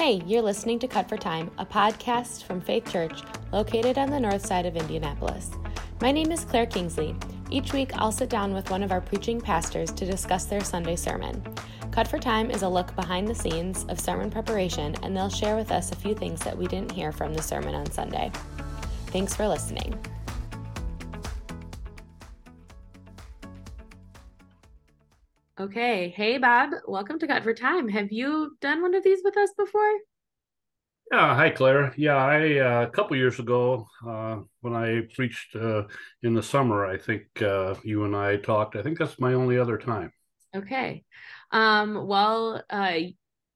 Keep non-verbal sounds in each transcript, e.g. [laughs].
Hey, you're listening to Cut for Time, a podcast from Faith Church located on the north side of Indianapolis. My name is Claire Kingsley. Each week, I'll sit down with one of our preaching pastors to discuss their Sunday sermon. Cut for Time is a look behind the scenes of sermon preparation, and they'll share with us a few things that we didn't hear from the sermon on Sunday. Thanks for listening. Okay. Hey, Bob. Welcome to Cut for Time. Have you done one of these with us before? Yeah. Hi, Claire. Yeah, I uh, a couple years ago uh, when I preached uh, in the summer, I think uh, you and I talked. I think that's my only other time. Okay. Um, well, uh,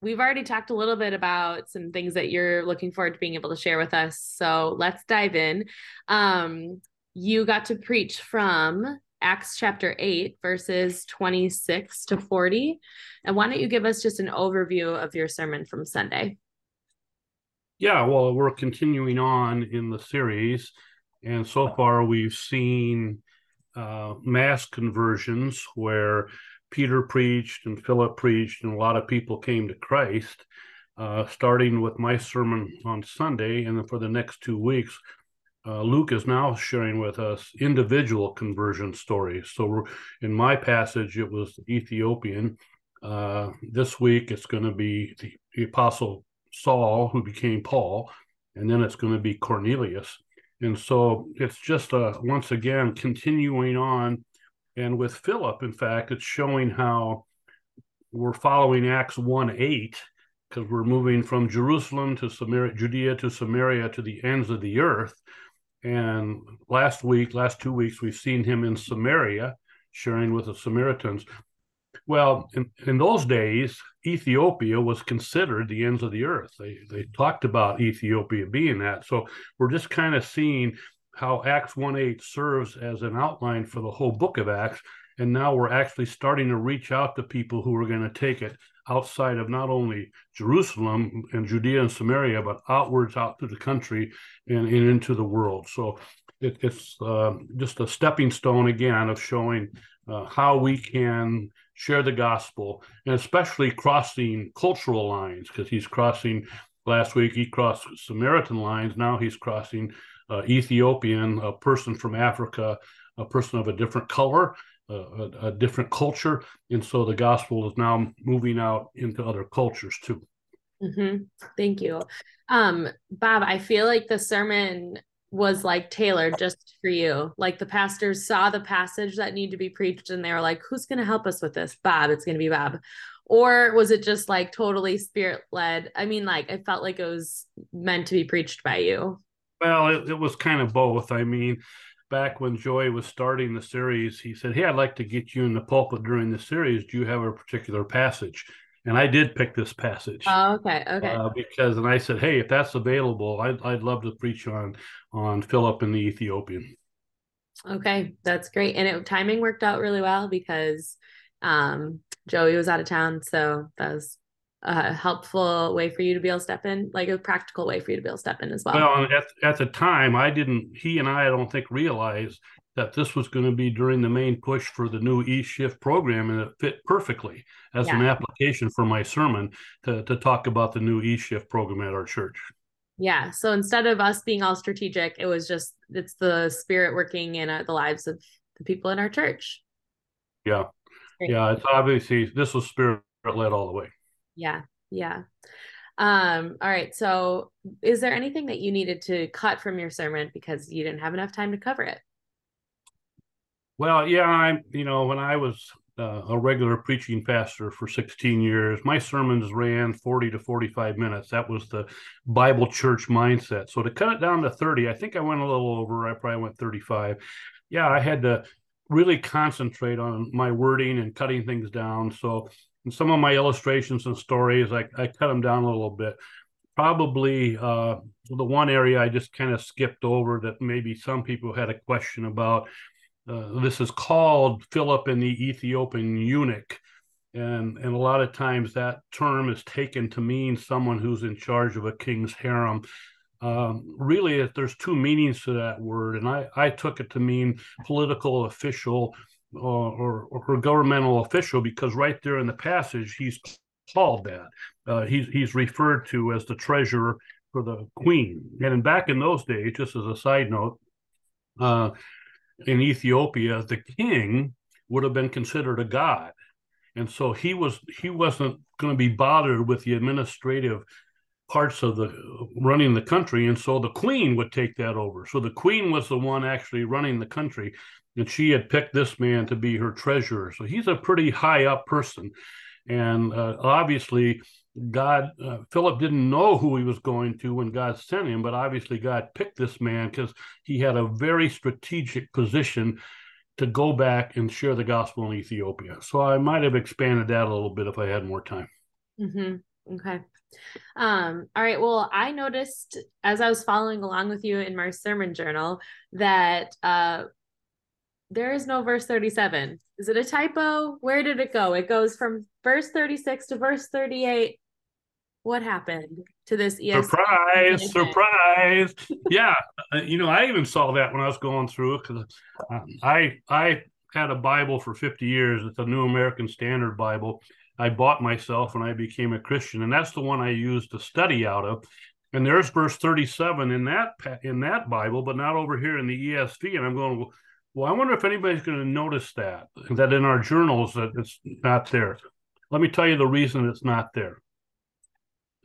we've already talked a little bit about some things that you're looking forward to being able to share with us. So let's dive in. Um, you got to preach from Acts chapter 8, verses 26 to 40. And why don't you give us just an overview of your sermon from Sunday? Yeah, well, we're continuing on in the series. And so far, we've seen uh, mass conversions where Peter preached and Philip preached, and a lot of people came to Christ. Uh, starting with my sermon on Sunday, and then for the next two weeks, uh, Luke is now sharing with us individual conversion stories. So, in my passage, it was Ethiopian. Uh, this week, it's going to be the, the, Apostle Saul, who became Paul, and then it's going to be Cornelius. And so, it's just a, once again continuing on. And with Philip, in fact, it's showing how we're following Acts 1 8 because we're moving from Jerusalem to Samaria, Judea to Samaria to the ends of the earth. And last week, last two weeks, we've seen him in Samaria sharing with the Samaritans. Well, in, in those days, Ethiopia was considered the ends of the earth. They they talked about Ethiopia being that. So we're just kind of seeing how Acts 1 8 serves as an outline for the whole book of Acts. And now we're actually starting to reach out to people who are going to take it outside of not only Jerusalem and Judea and Samaria, but outwards out to the country and, and into the world. So it, it's uh, just a stepping stone again of showing uh, how we can share the gospel and especially crossing cultural lines because he's crossing last week he crossed samaritan lines now he's crossing uh, ethiopian a person from africa a person of a different color a, a, different culture, and so the gospel is now moving out into other cultures too. Mm-hmm. Thank you, um, Bob. I feel like the sermon was like tailored just for you. Like the pastors saw the passage that need to be preached, and they were like, "Who's going to help us with this?" Bob. It's going to be Bob. Or was it just like totally spirit led? I mean, like I felt like it was meant to be preached by you. Well, it, it was kind of both. I mean, back when Joey was starting the series, he said, Hey, I'd like to get you in the pulpit during the series. Do you have a particular passage? And I did pick this passage. Oh, okay, okay. Uh, because, and I said, Hey, if that's available, I'd, I'd love to preach on on Philip and the Ethiopian. Okay, that's great. And it timing worked out really well because um Joey was out of town, so that was a helpful way for you to be able to step in, like a practical way for you to be able to step in as well. Well, at, at the time, I didn't, he and I, I don't think realized that this was going to be during the main push for the new e-shift program and it fit perfectly as yeah. an application for my sermon to, to talk about the new e-shift program at our church. Yeah so instead of us being all strategic it was just it's the spirit working in the lives of the people in our church. Yeah. Yeah it's obviously this was spirit led all the way yeah. Yeah. Um, all right. So is there anything that you needed to cut from your sermon because you didn't have enough time to cover it? Well, yeah, I'm, you know, when I was uh, a regular preaching pastor for 16 years, my sermons ran 40 to 45 minutes. That was the Bible church mindset. So to cut it down to 30, I think I went a little over. I probably went 35. Yeah, I had to really concentrate on my wording and cutting things down. So and some of my illustrations and stories, I, I cut them down a little bit. Probably uh, the one area I just kind of skipped over that maybe some people had a question about. Uh, this is called Philip and the Ethiopian eunuch. And, and a lot of times that term is taken to mean someone who's in charge of a king's harem. Um, really, there's two meanings to that word, and I, I took it to mean political official or, or, governmental official because right there in the passage he's called that. Uh, he's he's referred to as the treasurer for the queen. And back in those days, just as a side note, uh, in Ethiopia, the king would have been considered a god, and so he was he wasn't going to be bothered with the administrative parts of the running the country and so the queen would take that over so the queen was the one actually running the country and she had picked this man to be her treasurer. So he's a pretty high up person. And uh, obviously god uh, philip didn't know who he was going to when god sent him but obviously god picked this man because he had a very strategic position to go back and share the gospel in ethiopia. So i might have expanded that a little bit if i had more time. Mm-hmm. okay. Um, all right. Well, I noticed as I was following along with you in my sermon journal that uh, there is no verse 37. Is it a typo? Where did it go? It goes from verse 36 to verse 38. What happened to this ESV? Surprise! Surprise! yeah, uh, you know, I even saw that when I was going through it because um, I I had a Bible for 50 years. It's a New American Standard Bible, I bought myself when I became a Christian, and that's the one I used to study out of. And there's verse 37 in that in that Bible, but not over here in the ESV. And I'm going, well, I wonder if anybody's going to notice that that in our journals that it's not there. Let me tell you the reason it's not there.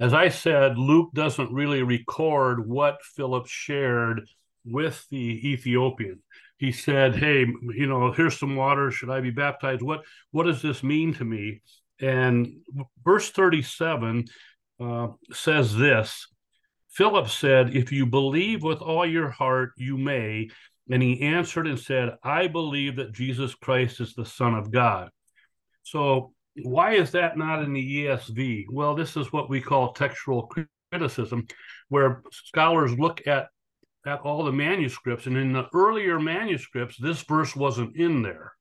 As I said, Luke doesn't really record what Philip shared with the Ethiopian. He said, "Hey, you know, here's some water. Should I be baptized? What what does this mean to me?" And verse 37 uh, says this Philip said, If you believe with all your heart, you may. And he answered and said, I believe that Jesus Christ is the Son of God. So, why is that not in the ESV? Well, this is what we call textual criticism, where scholars look at at all the manuscripts, and in the earlier manuscripts, this verse wasn't in there.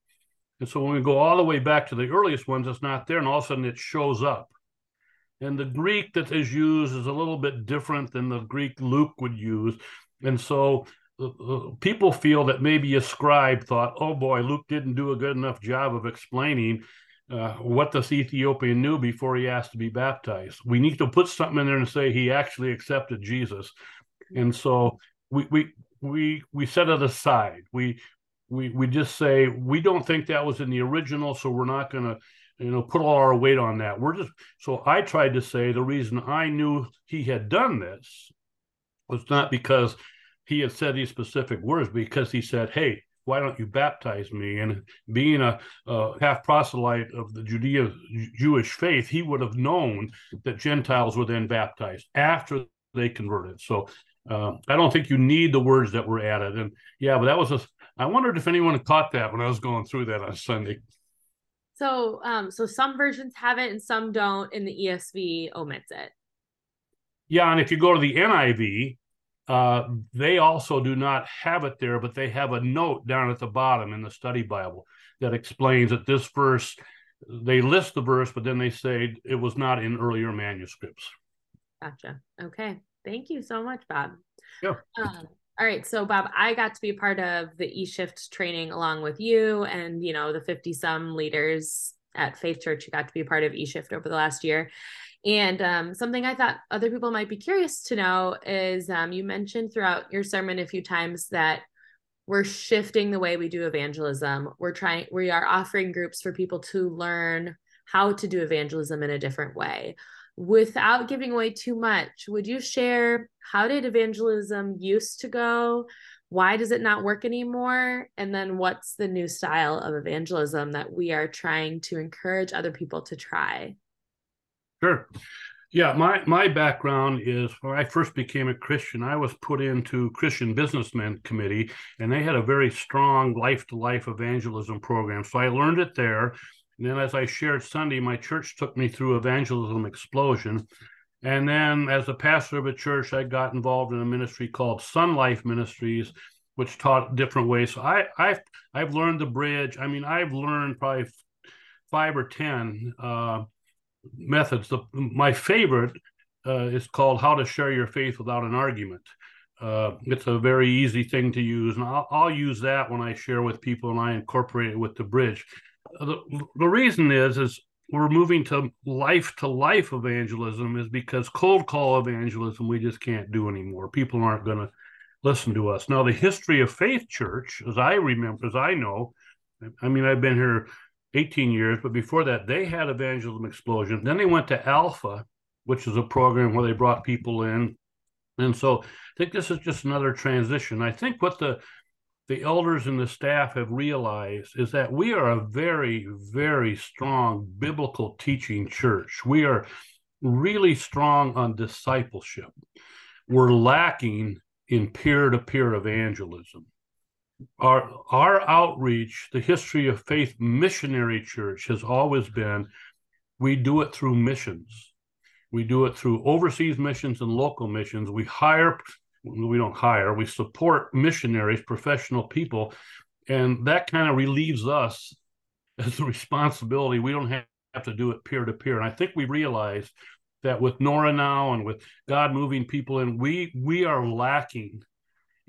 And so when we go all the way back to the earliest ones, it's not there, and all of a sudden it shows up. And the Greek that is used is a little bit different than the Greek Luke would use. And so people feel that maybe a scribe thought, oh boy, Luke didn't do a good enough job of explaining uh, what this Ethiopian knew before he asked to be baptized. We need to put something in there and say he actually accepted Jesus. And so we we we we set it aside. We we we just say we don't think that was in the original, so we're not going to you know put all our weight on that. We're just so I tried to say the reason I knew he had done this was not because he had said these specific words, because he said, "Hey, why don't you baptize me?" And being a, half proselyte of the Judea Jewish faith, he would have known that Gentiles were then baptized after they converted. So uh, I don't think you need the words that were added. And yeah, but that was a I wondered if anyone caught that when I was going through that on Sunday. So, um, so some versions have it and some don't, and the ESV omits it. Yeah, and if you go to the NIV, uh, they also do not have it there, but they have a note down at the bottom in the study Bible that explains that this verse, they list the verse, but then they say it was not in earlier manuscripts. Gotcha. Okay. Thank you so much, Bob. Yeah. Um, all right. So, Bob, I got to be part of the E Shift training along with you and, you know, the 50 some leaders at Faith Church who got to be part of E Shift over the last year. And um, something I thought other people might be curious to know is um, you mentioned throughout your sermon a few times that we're shifting the way we do evangelism. We're trying, we are offering groups for people to learn how to do evangelism in a different way without giving away too much, would you share how did evangelism used to go? Why does it not work anymore? And then what's the new style of evangelism that we are trying to encourage other people to try? Sure. Yeah, my my background is when I first became a Christian, I was put into Christian Businessmen Committee, and they had a very strong life to life evangelism program. So I learned it there. And then, as I shared Sunday, my church took me through Evangelism Explosion. And then, as a pastor of a church, I got involved in a ministry called Sonlife Ministries, which taught different ways. So I, I've I've learned the bridge. I mean, I've learned probably five or ten uh, methods. The, my favorite uh, is called "How to Share Your Faith Without an Argument." Uh, it's a very easy thing to use, and I'll, I'll use that when I share with people, and I incorporate it with the bridge the, the reason is is we're moving to life to life evangelism is because cold call evangelism we just can't do anymore. People aren't going to listen to us. Now, the history of Faith Church, as I remember, as I know, I mean, I've been here 18 years, but before that, they had evangelism explosion. Then they went to Alpha, which is a program where they brought people in. And so I think this is just another transition. I think what the the elders and the staff have realized is that we are a very, very strong biblical teaching church. We are really strong on discipleship. We're lacking in peer to peer evangelism. Our, our outreach, the history of faith missionary church has always been we do it through missions. We do it through overseas missions and local missions. We hire we don't hire, we support missionaries, professional people, and that kind of relieves us [laughs] as a responsibility. We don't have, have to do it peer to peer. And I think we realize that with Nora now and with God moving people in, we we are lacking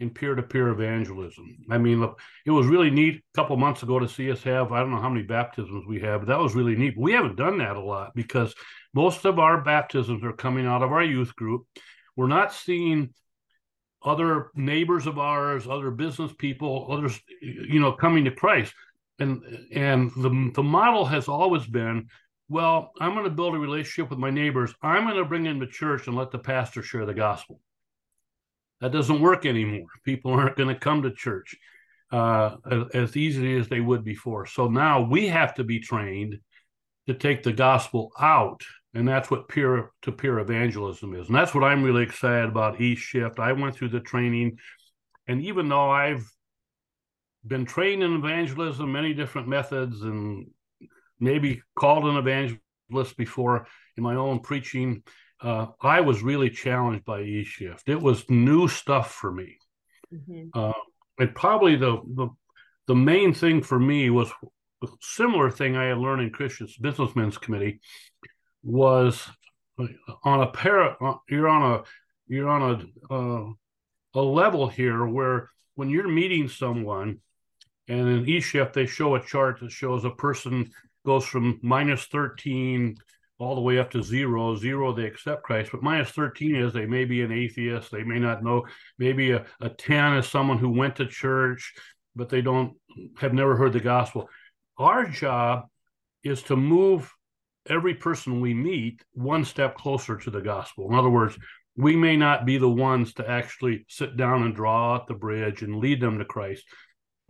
in peer-to-peer evangelism. I mean, look, it was really neat a couple months ago to see us have, I don't know how many baptisms we have, but that was really neat. We haven't done that a lot because most of our baptisms are coming out of our youth group. We're not seeing other neighbors of ours, other business people, others, you know, coming to Christ. And and the the model has always been, well, I'm going to build a relationship with my neighbors. I'm going to bring them to church and let the pastor share the gospel. That doesn't work anymore. People aren't going to come to church uh, as, as easily as they would before. So now we have to be trained to take the gospel out and that's what peer to peer evangelism is. And that's what I'm really excited about East Shift. I went through the training, and even though I've been trained in evangelism, many different methods, and maybe called an evangelist before in my own preaching, uh, I was really challenged by East Shift. It was new stuff for me. Mm-hmm. Uh, and probably the, the the main thing for me was a similar thing I had learned in Christian's Businessmen's Committee was on a pair. You're on a you're on a uh, a level here where when you're meeting someone, and in each shift they show a chart that shows a person goes from minus 13 all the way up to zero. Zero, they accept Christ, but minus 13 is they may be an atheist. They may not know. Maybe a, a 10 is someone who went to church, but they don't have never heard the gospel. Our job is to move every person we meet one step closer to the gospel. In other words, we may not be the ones to actually sit down and draw out the bridge and lead them to Christ,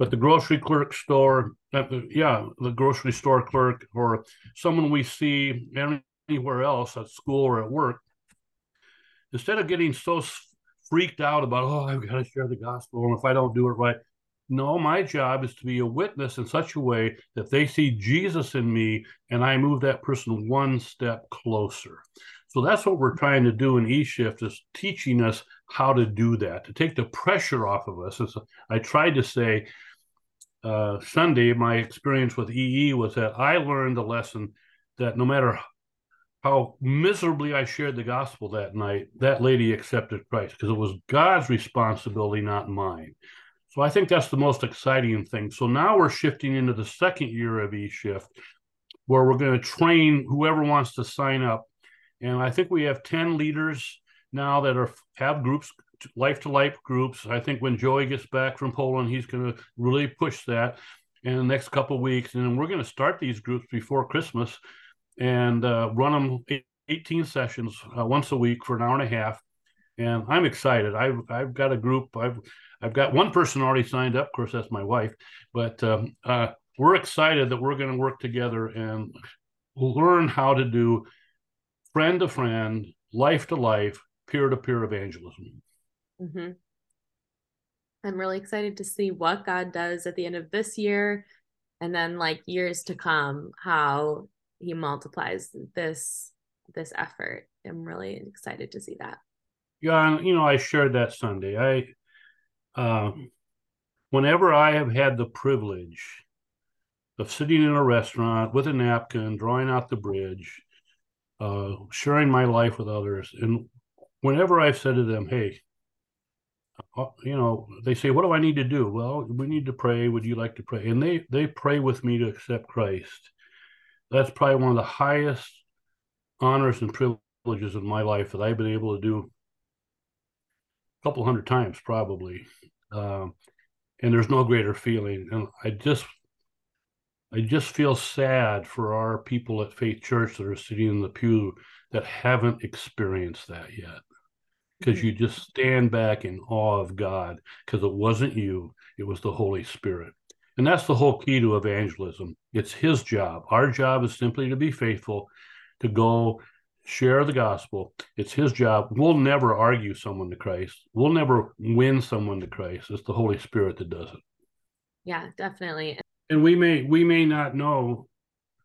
but the grocery clerk store, uh, yeah, the grocery store clerk or someone we see anywhere else at school or at work, instead of getting so freaked out about, oh, I've got to share the gospel, and if I don't do it right, no, my job is to be a witness in such a way that they see Jesus in me and I move that person one step closer. So that's what we're trying to do in eShift is teaching us how to do that, to take the pressure off of us. As I tried to say uh, Sunday, my experience with EE was that I learned the lesson that no matter how miserably I shared the gospel that night, that lady accepted Christ because it was God's responsibility, not mine. So I think that's the most exciting thing. So now we're shifting into the second year of E Shift, where we're going to train whoever wants to sign up. And I think we have 10 leaders now that are have groups, life to life groups. I think when Joey gets back from Poland, he's going to really push that in the next couple weeks. And we're going to start these groups before Christmas and uh, run them 18 sessions uh, once a week for an hour and a half. And I'm excited. I've I've got a group. I've I've got one person already signed up. Of course, that's my wife. But um, uh, we're excited that we're going to work together and learn how to do friend to friend, life to life, peer to peer evangelism. Mm-hmm. I'm really excited to see what God does at the end of this year and then like years to come, how he multiplies this this effort. I'm really excited to see that. Yeah, you know, I shared that Sunday. I uh, whenever I have had the privilege of sitting in a restaurant with a napkin, drawing out the bridge, uh, sharing my life with others, and whenever I've said to them, "Hey," you know, they say, "What do I need to do?" Well, we need to pray. Would you like to pray? And they they pray with me to accept Christ. that's probably one of the highest honors and privileges in my life that I've been able to do a couple hundred times probably. Um, and there's no greater feeling. And I just I just feel sad for our people at Faith Church that are sitting in the pew that haven't experienced that yet. Because mm-hmm. you just stand back in awe of God because it wasn't you, it was the Holy Spirit. And that's the whole key to evangelism. It's his job. Our job is simply to be faithful, to go share the gospel. It's his job. We'll never argue someone to Christ. We'll never win someone to Christ. It's the Holy Spirit that does it. Yeah, definitely. And we may we may not know.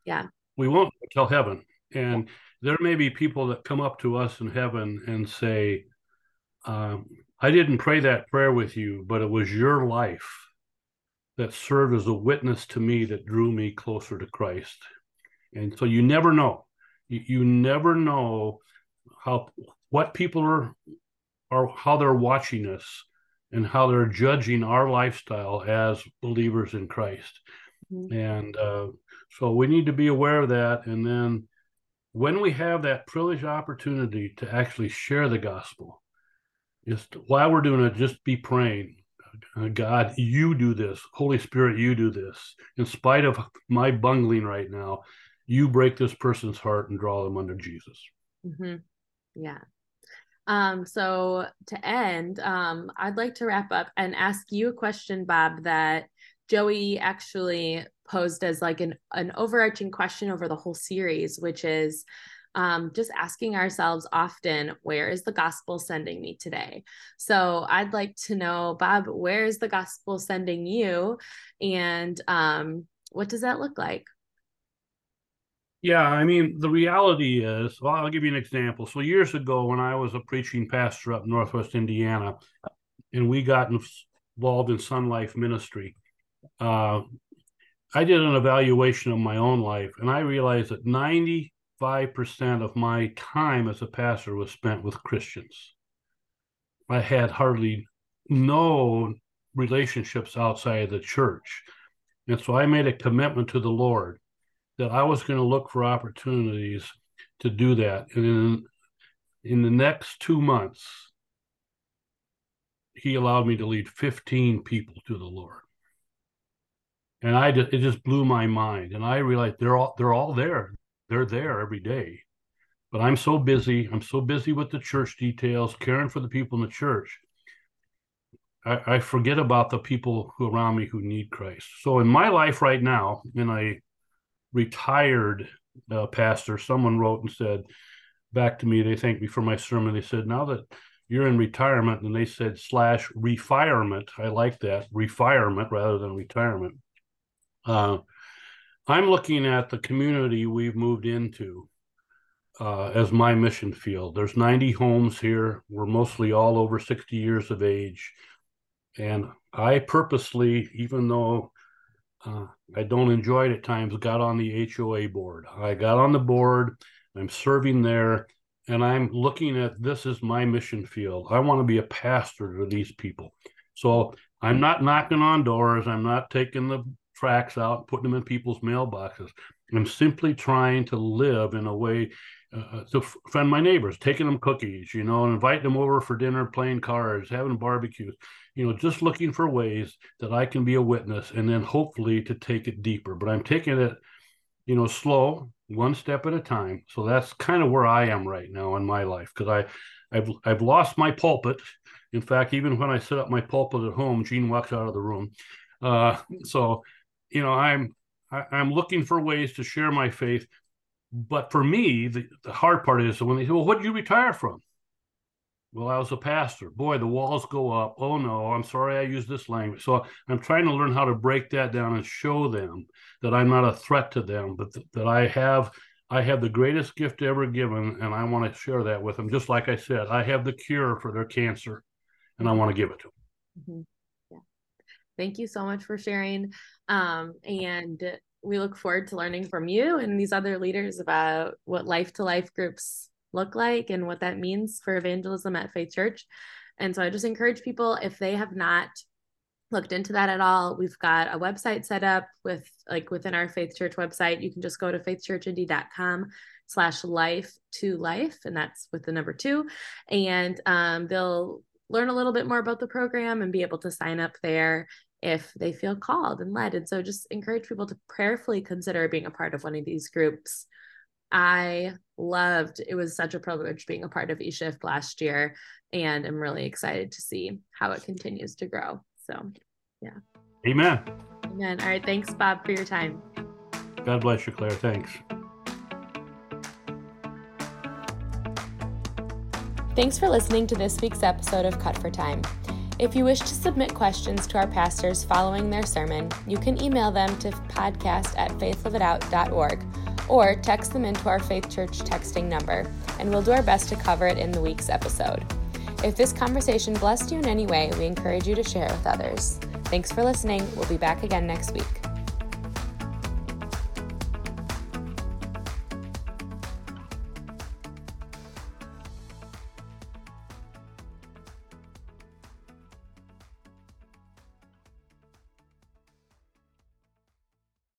Yeah. We won't tell heaven. And there may be people that come up to us in heaven and say, um, I didn't pray that prayer with you, but it was your life that served as a witness to me that drew me closer to Christ. And so you never know. You, you never know how what people are are how they're watching us and how they're judging our lifestyle as believers in Christ. Mm-hmm. And uh, so we need to be aware of that. And then when we have that privileged opportunity to actually share the gospel, just while we're doing it, just be praying. Uh, God, you do this. Holy Spirit, you do this. In spite of my bungling right now, you break this person's heart and draw them under Jesus. Mm-hmm. Yeah. Um, so to end, um, I'd like to wrap up and ask you a question, Bob, that Joey actually posed as like an, an overarching question over the whole series, which is um, just asking ourselves often, where is the gospel sending me today? So I'd like to know, Bob, where is the gospel sending you? And um, what does that look like? Yeah, I mean, the reality is, well, I'll give you an example. So, years ago, when I was a preaching pastor up Northwest Indiana, and we got involved in Sonlife Ministry, uh, I did an evaluation of my own life, and I realized that 95% of my time as a pastor was spent with Christians. I had hardly no relationships outside of the church. And so I made a commitment to the Lord that I was going to look for opportunities to do that. And in, in the next two months, he allowed me to lead 15 people to the Lord. And I just, it just blew my mind. And I realized they're all they're all there. They're there every day. But I'm so busy. I'm so busy with the church details, caring for the people in the church. I, I forget about the people who around me who need Christ. So in my life right now, and I retired uh, pastor, someone wrote and said back to me, they thanked me for my sermon. They said, now that you're in retirement, and they said slash refirement. I like that refirement rather than retirement. Uh, I'm looking at the community we've moved into uh, as my mission field. There's 90 homes here. We're mostly all over 60 years of age. And I purposely, even though uh, I don't enjoy it at times, got on the HOA board. I got on the board, I'm serving there, and I'm looking at this as my mission field. I want to be a pastor to these people. So I'm not knocking on doors, I'm not taking the tracts out, putting them in people's mailboxes. I'm simply trying to live in a way uh, to friend my neighbors, taking them cookies, you know, and inviting them over for dinner, playing cards, having barbecues, you know, just looking for ways that I can be a witness and then hopefully to take it deeper. But I'm taking it, you know, slow, one step at a time. So that's kind of where I am right now in my life because I, I've I've lost my pulpit. In fact, even when I set up my pulpit at home, Gene walks out of the room. Uh, [laughs] so, you know, I'm I, am i am looking for ways to share my faith but for me, the, the hard part is when they say, well, what did you retire from? Well, I was a pastor. Boy, the walls go up. Oh no, I'm sorry I used this language. So I'm trying to learn how to break that down and show them that I'm not a threat to them, but th- that I have I have the greatest gift ever given, and I want to share that with them. Just like I said, I have the cure for their cancer, and I want to give it to them. Mm-hmm. Thank you so much for sharing. Um, and we look forward to learning from you and these other leaders about what life to life groups look like and what that means for evangelism at Faith Church. And so I just encourage people if they have not looked into that at all, we've got a website set up with like within our Faith Church website. You can just go to faithchurchindy.com slash life to life, and that's with the number two. And um, they'll learn a little bit more about the program and be able to sign up there if they feel called and led. And so just encourage people to prayerfully consider being a part of one of these groups. I loved it was such a privilege being a part of eShift last year and I'm really excited to see how it continues to grow. So, yeah. Amen. Amen. All right. Thanks, Bob, for your time. God bless you, Claire. Thanks. Thanks for listening to this week's episode of Cut for Time. If you wish to submit questions to our pastors following their sermon, you can email them to podcast at faithliveitout.org or text them into our Faith Church texting number, and we'll do our best to cover it in the week's episode. If this conversation blessed you in any way, we encourage you to share it with others. Thanks for listening. We'll be back again next week.